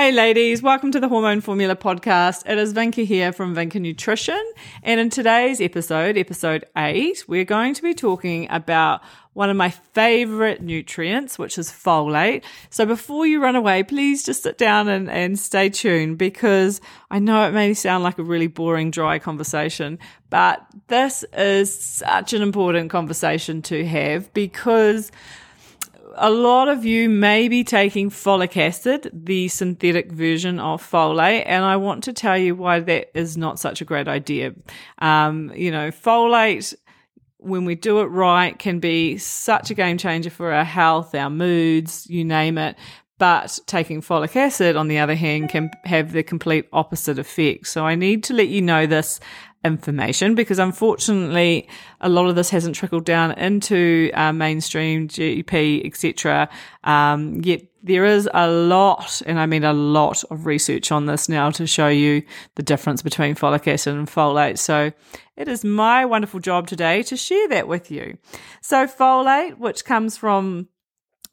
Hey, ladies, welcome to the Hormone Formula podcast. It is Vinka here from Vinka Nutrition. And in today's episode, episode eight, we're going to be talking about one of my favorite nutrients, which is folate. So before you run away, please just sit down and, and stay tuned because I know it may sound like a really boring, dry conversation, but this is such an important conversation to have because a lot of you may be taking folic acid, the synthetic version of folate, and I want to tell you why that is not such a great idea. Um, you know, folate, when we do it right, can be such a game changer for our health, our moods, you name it. But taking folic acid, on the other hand, can have the complete opposite effect. So I need to let you know this information because unfortunately a lot of this hasn't trickled down into uh, mainstream GP etc. Um, yet there is a lot, and I mean a lot of research on this now to show you the difference between folic acid and folate. So it is my wonderful job today to share that with you. So folate, which comes from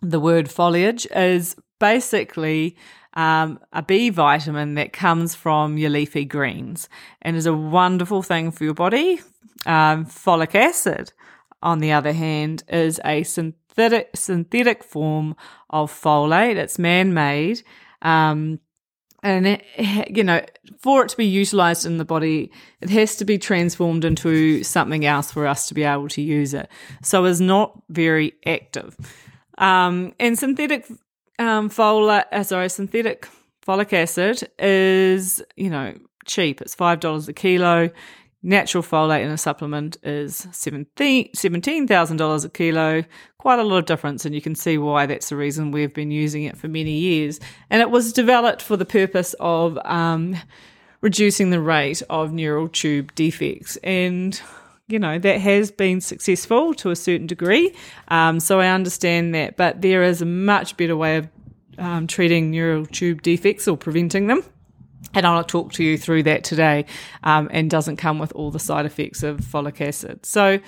the word foliage, is basically um, a B vitamin that comes from your leafy greens and is a wonderful thing for your body. Um, folic acid, on the other hand, is a synthetic synthetic form of folate. It's man made. Um, and it, you know, for it to be utilized in the body, it has to be transformed into something else for us to be able to use it. So it's not very active. Um, and synthetic um, folate, uh, sorry, synthetic folic acid is, you know, cheap. It's $5 a kilo. Natural folate in a supplement is $17,000 a kilo. Quite a lot of difference, and you can see why that's the reason we've been using it for many years. And it was developed for the purpose of um, reducing the rate of neural tube defects. And you know, that has been successful to a certain degree. Um, so I understand that, but there is a much better way of um, treating neural tube defects or preventing them. And I'll talk to you through that today um, and doesn't come with all the side effects of folic acid. So,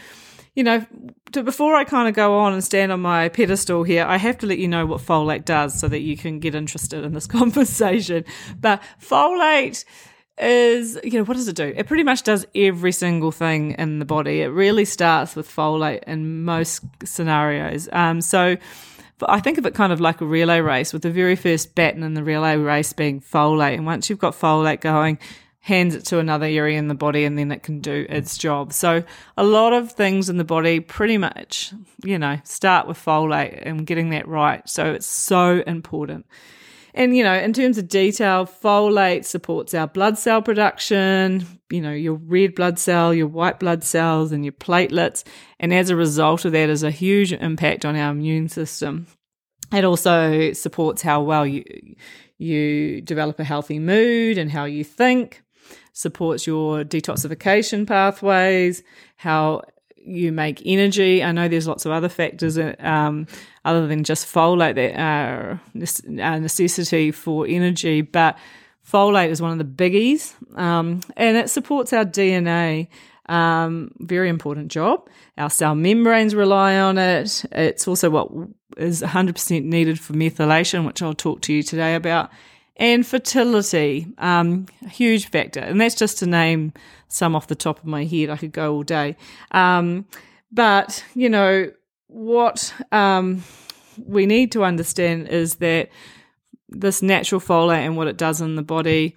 you know, to, before I kind of go on and stand on my pedestal here, I have to let you know what folate does so that you can get interested in this conversation. But folate is, you know, what does it do? It pretty much does every single thing in the body. It really starts with folate in most scenarios. Um, so I think of it kind of like a relay race with the very first baton in the relay race being folate. And once you've got folate going, hands it to another area in the body and then it can do its job. So a lot of things in the body pretty much, you know, start with folate and getting that right. So it's so important. And, you know, in terms of detail, folate supports our blood cell production, you know, your red blood cell, your white blood cells, and your platelets. And as a result of that, is a huge impact on our immune system. It also supports how well you, you develop a healthy mood and how you think, supports your detoxification pathways, how you make energy. I know there's lots of other factors um, other than just folate that are a necessity for energy, but folate is one of the biggies, um, and it supports our DNA. Um, very important job. Our cell membranes rely on it. It's also what is 100% needed for methylation, which I'll talk to you today about and fertility, um, a huge factor. And that's just to name some off the top of my head. I could go all day. Um, but, you know, what um, we need to understand is that this natural folate and what it does in the body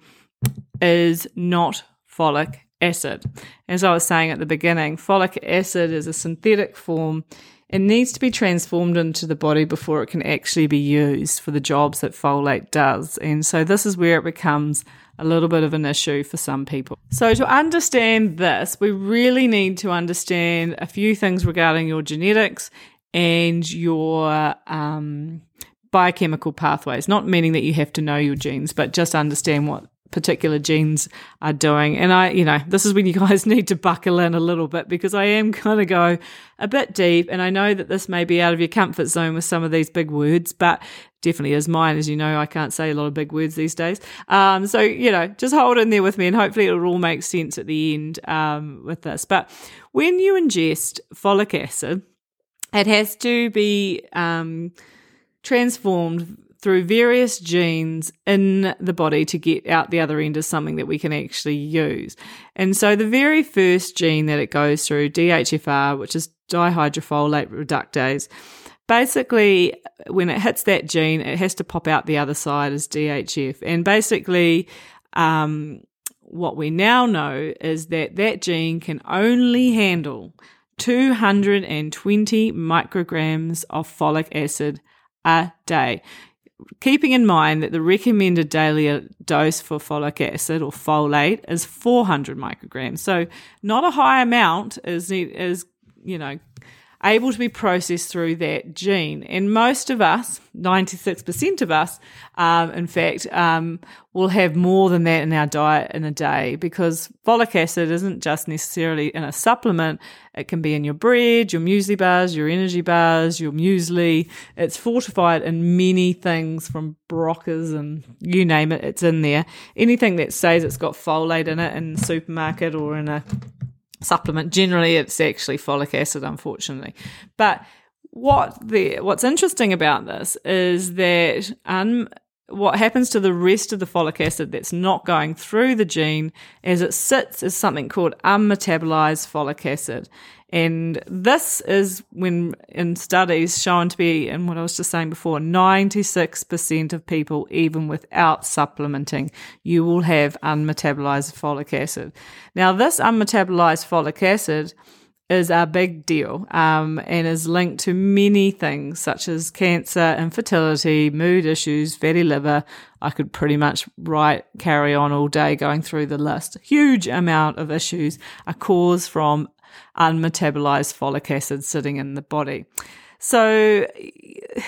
is not folic acid. As I was saying at the beginning, folic acid is a synthetic form it needs to be transformed into the body before it can actually be used for the jobs that folate does. And so this is where it becomes a little bit of an issue for some people. So, to understand this, we really need to understand a few things regarding your genetics and your um, biochemical pathways. Not meaning that you have to know your genes, but just understand what particular genes are doing. And I, you know, this is when you guys need to buckle in a little bit because I am going to go a bit deep. And I know that this may be out of your comfort zone with some of these big words, but definitely is mine. As you know, I can't say a lot of big words these days. Um, so, you know, just hold in there with me and hopefully it'll all make sense at the end um, with this. But when you ingest folic acid, it has to be um, transformed through various genes in the body to get out the other end as something that we can actually use. And so the very first gene that it goes through, DHFR, which is dihydrofolate reductase, basically when it hits that gene, it has to pop out the other side as DHF. And basically, um, what we now know is that that gene can only handle 220 micrograms of folic acid a day. Keeping in mind that the recommended daily uh, dose for folic acid or folate is 400 micrograms. So, not a high amount is, is you know, able to be processed through that gene. And most of us, 96% of us, um, in fact, um, will have more than that in our diet in a day because folic acid isn't just necessarily in a supplement. It can be in your bread, your muesli bars, your energy bars, your muesli. It's fortified in many things from brockers and you name it, it's in there. Anything that says it's got folate in it in the supermarket or in a supplement. Generally, it's actually folic acid, unfortunately. But what the what's interesting about this is that um, what happens to the rest of the folic acid that's not going through the gene as it sits is something called unmetabolized folic acid. And this is when in studies shown to be, and what I was just saying before, 96% of people, even without supplementing, you will have unmetabolized folic acid. Now, this unmetabolized folic acid is a big deal um, and is linked to many things such as cancer, infertility, mood issues, fatty liver. I could pretty much write, carry on all day going through the list. Huge amount of issues are caused from unmetabolized folic acid sitting in the body. So,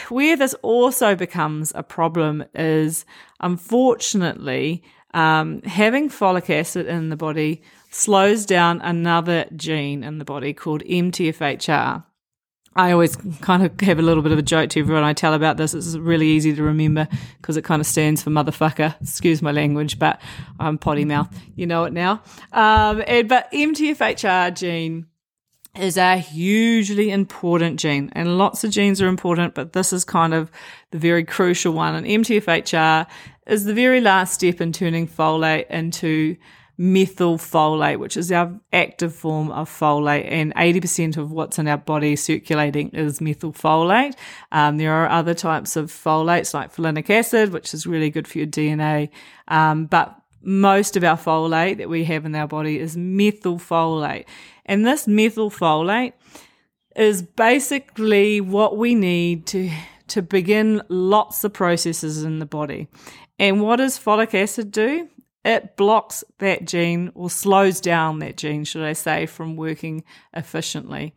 where this also becomes a problem is unfortunately um, having folic acid in the body slows down another gene in the body called MTFHR. I always kind of have a little bit of a joke to everyone I tell about this. It's really easy to remember because it kind of stands for motherfucker. Excuse my language, but I'm potty mouth. You know it now. Um, and, but MTFHR gene is a hugely important gene and lots of genes are important, but this is kind of the very crucial one. And MTFHR is the very last step in turning folate into methylfolate, which is our active form of folate, and 80% of what's in our body circulating is methylfolate. Um, there are other types of folates like folinic acid, which is really good for your DNA, um, but most of our folate that we have in our body is methylfolate. And this methylfolate is basically what we need to to begin lots of processes in the body. And what does folic acid do? It blocks that gene or slows down that gene, should I say, from working efficiently.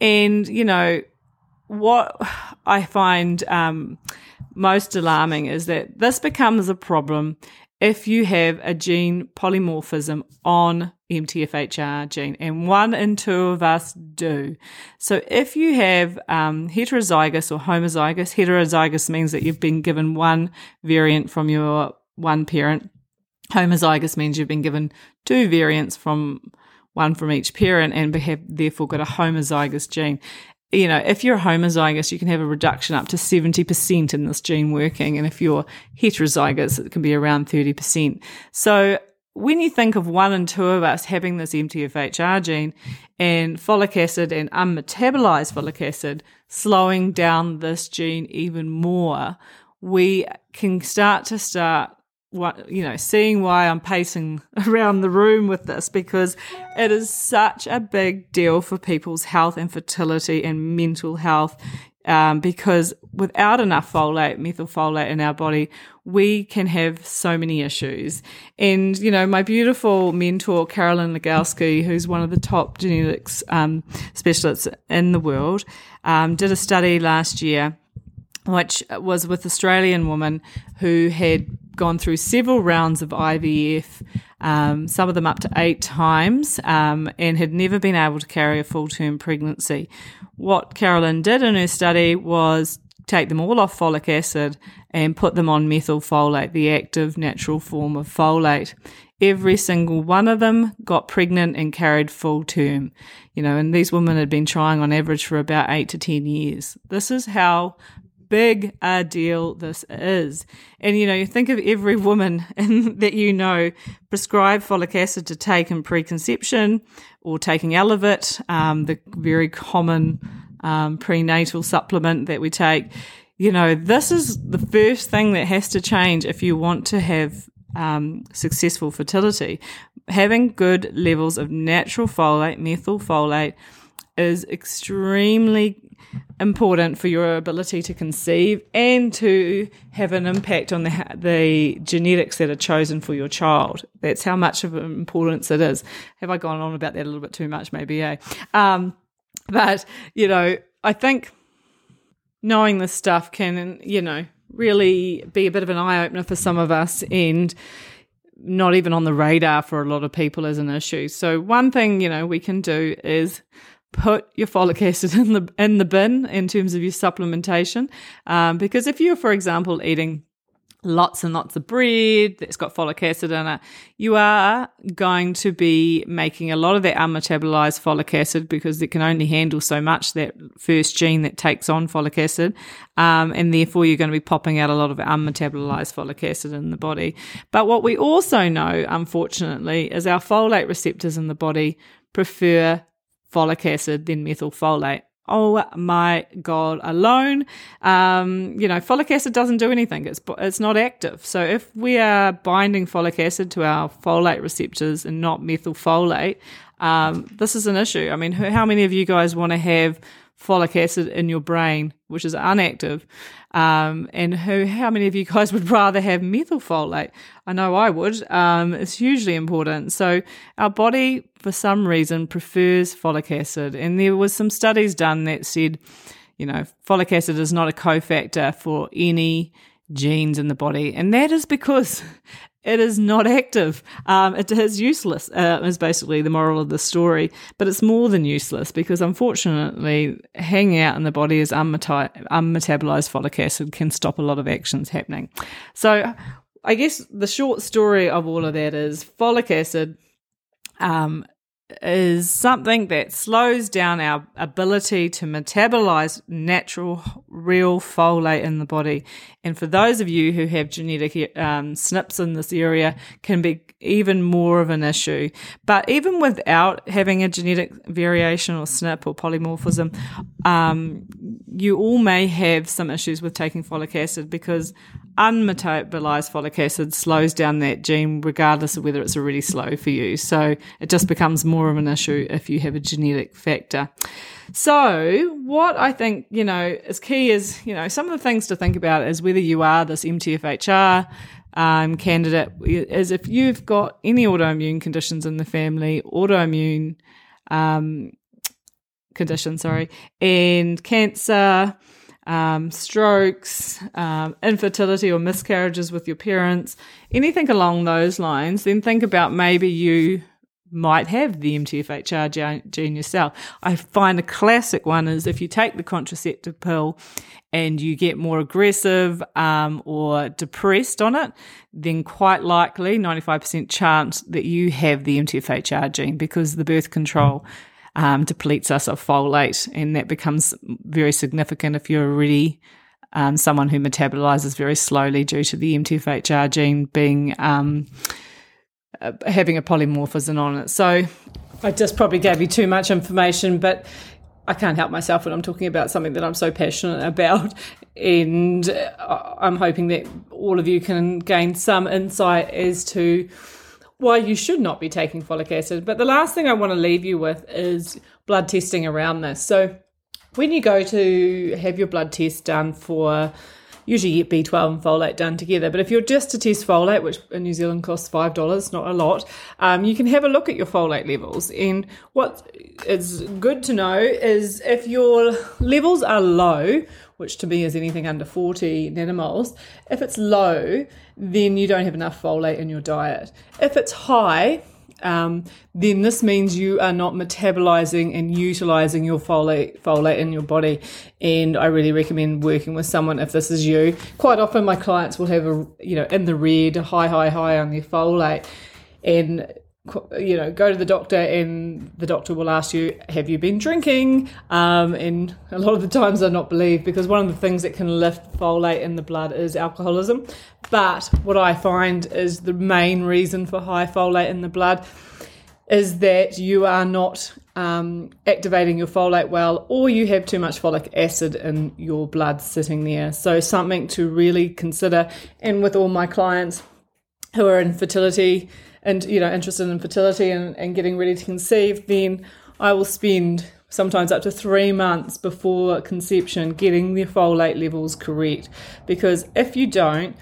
And, you know, what I find um, most alarming is that this becomes a problem if you have a gene polymorphism on MTFHR gene, and one in two of us do. So if you have um, heterozygous or homozygous, heterozygous means that you've been given one variant from your one parent Homozygous means you've been given two variants from one from each parent and have therefore got a homozygous gene. You know, if you're homozygous, you can have a reduction up to 70% in this gene working. And if you're heterozygous, it can be around 30%. So when you think of one and two of us having this MTFHR gene and folic acid and unmetabolized folic acid slowing down this gene even more, we can start to start what you know seeing why I'm pacing around the room with this because it is such a big deal for people's health and fertility and mental health um, because without enough folate methylfolate in our body we can have so many issues. And you know my beautiful mentor Carolyn Ledowsky who's one of the top genetics um, specialists in the world um, did a study last year which was with Australian woman who had gone through several rounds of IVF, um, some of them up to eight times, um, and had never been able to carry a full term pregnancy. What Carolyn did in her study was take them all off folic acid and put them on methylfolate, the active natural form of folate. Every single one of them got pregnant and carried full term. You know, and these women had been trying on average for about eight to 10 years. This is how big a deal this is. And you know, you think of every woman that you know prescribed folic acid to take in preconception or taking Elevit, um, the very common um, prenatal supplement that we take. You know, this is the first thing that has to change if you want to have um, successful fertility. Having good levels of natural folate, methylfolate, is extremely important for your ability to conceive and to have an impact on the the genetics that are chosen for your child. That's how much of an importance it is. Have I gone on about that a little bit too much? Maybe, eh? Um, but you know, I think knowing this stuff can, you know, really be a bit of an eye opener for some of us and not even on the radar for a lot of people as an issue. So one thing, you know, we can do is put your folic acid in the in the bin in terms of your supplementation, um, because if you're, for example, eating lots and lots of bread that's got folic acid in it, you are going to be making a lot of that unmetabolized folic acid because it can only handle so much that first gene that takes on folic acid. Um, and therefore, you're going to be popping out a lot of unmetabolized folic acid in the body. But what we also know, unfortunately, is our folate receptors in the body prefer folic acid than methylfolate oh my god alone. Um, you know folic acid doesn't do anything. It's it's not active. So if we are binding folic acid to our folate receptors and not methylfolate um, this is an issue. I mean how many of you guys want to have folic acid in your brain which is inactive um, and who, how many of you guys would rather have methylfolate? I know I would. Um, it's hugely important. So our body, for some reason, prefers folic acid, and there was some studies done that said, you know, folic acid is not a cofactor for any genes in the body, and that is because it is not active. Um, it is useless, uh, is basically the moral of the story. But it's more than useless because unfortunately, hanging out in the body as unmeta- unmetabolized folic acid can stop a lot of actions happening. So, I guess the short story of all of that is folic acid um, is something that slows down our ability to metabolize natural, real folate in the body. And for those of you who have genetic um, SNPs in this area, can be even more of an issue. But even without having a genetic variation or SNP or polymorphism, um, you all may have some issues with taking folic acid because unmetabolized folic acid slows down that gene regardless of whether it's already slow for you. So it just becomes more of an issue if you have a genetic factor. So what I think, you know, is key is, you know, some of the things to think about is whether you are this MTFHR um, candidate is if you've got any autoimmune conditions in the family, autoimmune um, sorry, and cancer, um, strokes, um, infertility or miscarriages with your parents, anything along those lines, then think about maybe you might have the MTFHR gene yourself. I find a classic one is if you take the contraceptive pill and you get more aggressive um, or depressed on it, then quite likely 95% chance that you have the MTFHR gene because the birth control um, depletes us of folate, and that becomes very significant if you're already um, someone who metabolizes very slowly due to the MTFHR gene being um, uh, having a polymorphism on it. So I just probably gave you too much information, but I can't help myself when I'm talking about something that I'm so passionate about. And uh, I'm hoping that all of you can gain some insight as to why you should not be taking folic acid. But the last thing I want to leave you with is blood testing around this. So when you go to have your blood test done for usually get B12 and folate done together. But if you're just to test folate, which in New Zealand costs five dollars, not a lot, um, you can have a look at your folate levels. And what is good to know is if your levels are low, which to me is anything under 40 nanomoles, if it's low, then you don't have enough folate in your diet. If it's high, um, then this means you are not metabolizing and utilizing your folate folate in your body. And I really recommend working with someone if this is you. Quite often, my clients will have a you know in the red, high, high, high on their folate, and you know, go to the doctor and the doctor will ask you, Have you been drinking? Um, and a lot of the times they're not believed because one of the things that can lift folate in the blood is alcoholism. But what I find is the main reason for high folate in the blood is that you are not um, activating your folate well, or you have too much folic acid in your blood sitting there. So, something to really consider. And with all my clients who are in fertility, and you know interested in fertility and, and getting ready to conceive, then I will spend sometimes up to three months before conception getting their folate levels correct. Because if you don't,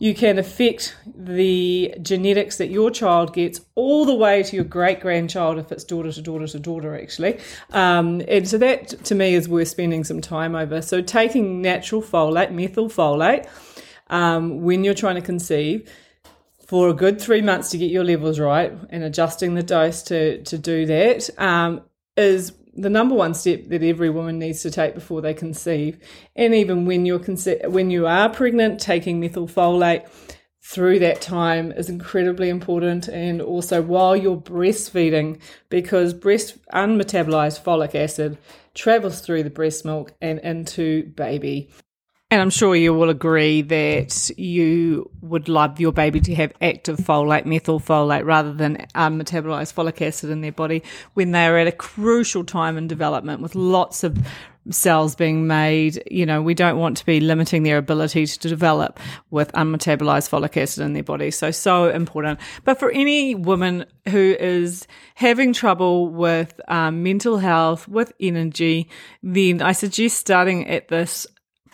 you can affect the genetics that your child gets all the way to your great grandchild if it's daughter to daughter to daughter, actually. Um, and so that to me is worth spending some time over. So taking natural folate, methylfolate, um, when you're trying to conceive for a good three months to get your levels right and adjusting the dose to, to do that um, is the number one step that every woman needs to take before they conceive. And even when you're conce- when you are pregnant, taking methylfolate through that time is incredibly important and also while you're breastfeeding because breast unmetabolized folic acid travels through the breast milk and into baby and I'm sure you will agree that you would love your baby to have active folate, methylfolate, rather than um, metabolized folic acid in their body when they are at a crucial time in development with lots of cells being made. You know, we don't want to be limiting their ability to develop with unmetabolized folic acid in their body. So, so important. But for any woman who is having trouble with um, mental health, with energy, then I suggest starting at this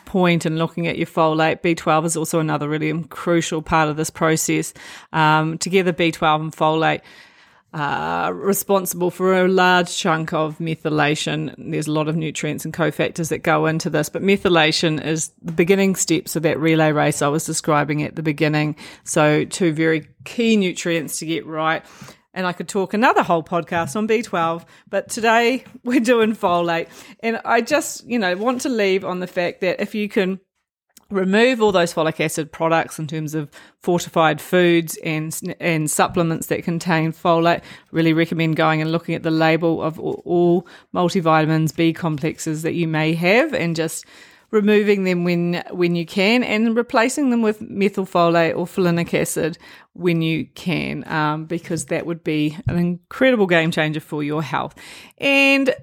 point and looking at your folate. B12 is also another really crucial part of this process. Um, together, B12 and folate are responsible for a large chunk of methylation. There's a lot of nutrients and cofactors that go into this, but methylation is the beginning steps of that relay race I was describing at the beginning. So, two very key nutrients to get right and I could talk another whole podcast on B12, but today we're doing folate. And I just, you know, want to leave on the fact that if you can remove all those folic acid products in terms of fortified foods and and supplements that contain folate really recommend going and looking at the label of all, all multivitamins b complexes that you may have and just removing them when when you can and replacing them with methylfolate or folinic acid when you can um, because that would be an incredible game changer for your health. And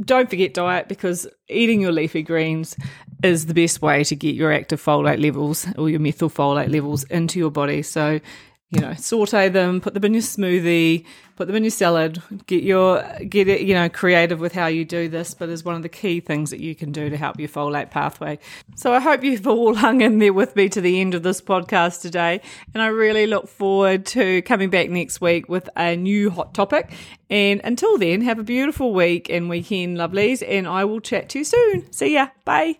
don't forget diet because eating your leafy greens is the best way to get your active folate levels or your methylfolate levels into your body. So you know, saute them, put them in your smoothie, put them in your salad, get your get it, you know, creative with how you do this, but is one of the key things that you can do to help your folate pathway. So I hope you've all hung in there with me to the end of this podcast today. And I really look forward to coming back next week with a new hot topic. And until then, have a beautiful week and weekend, lovelies, and I will chat to you soon. See ya. Bye.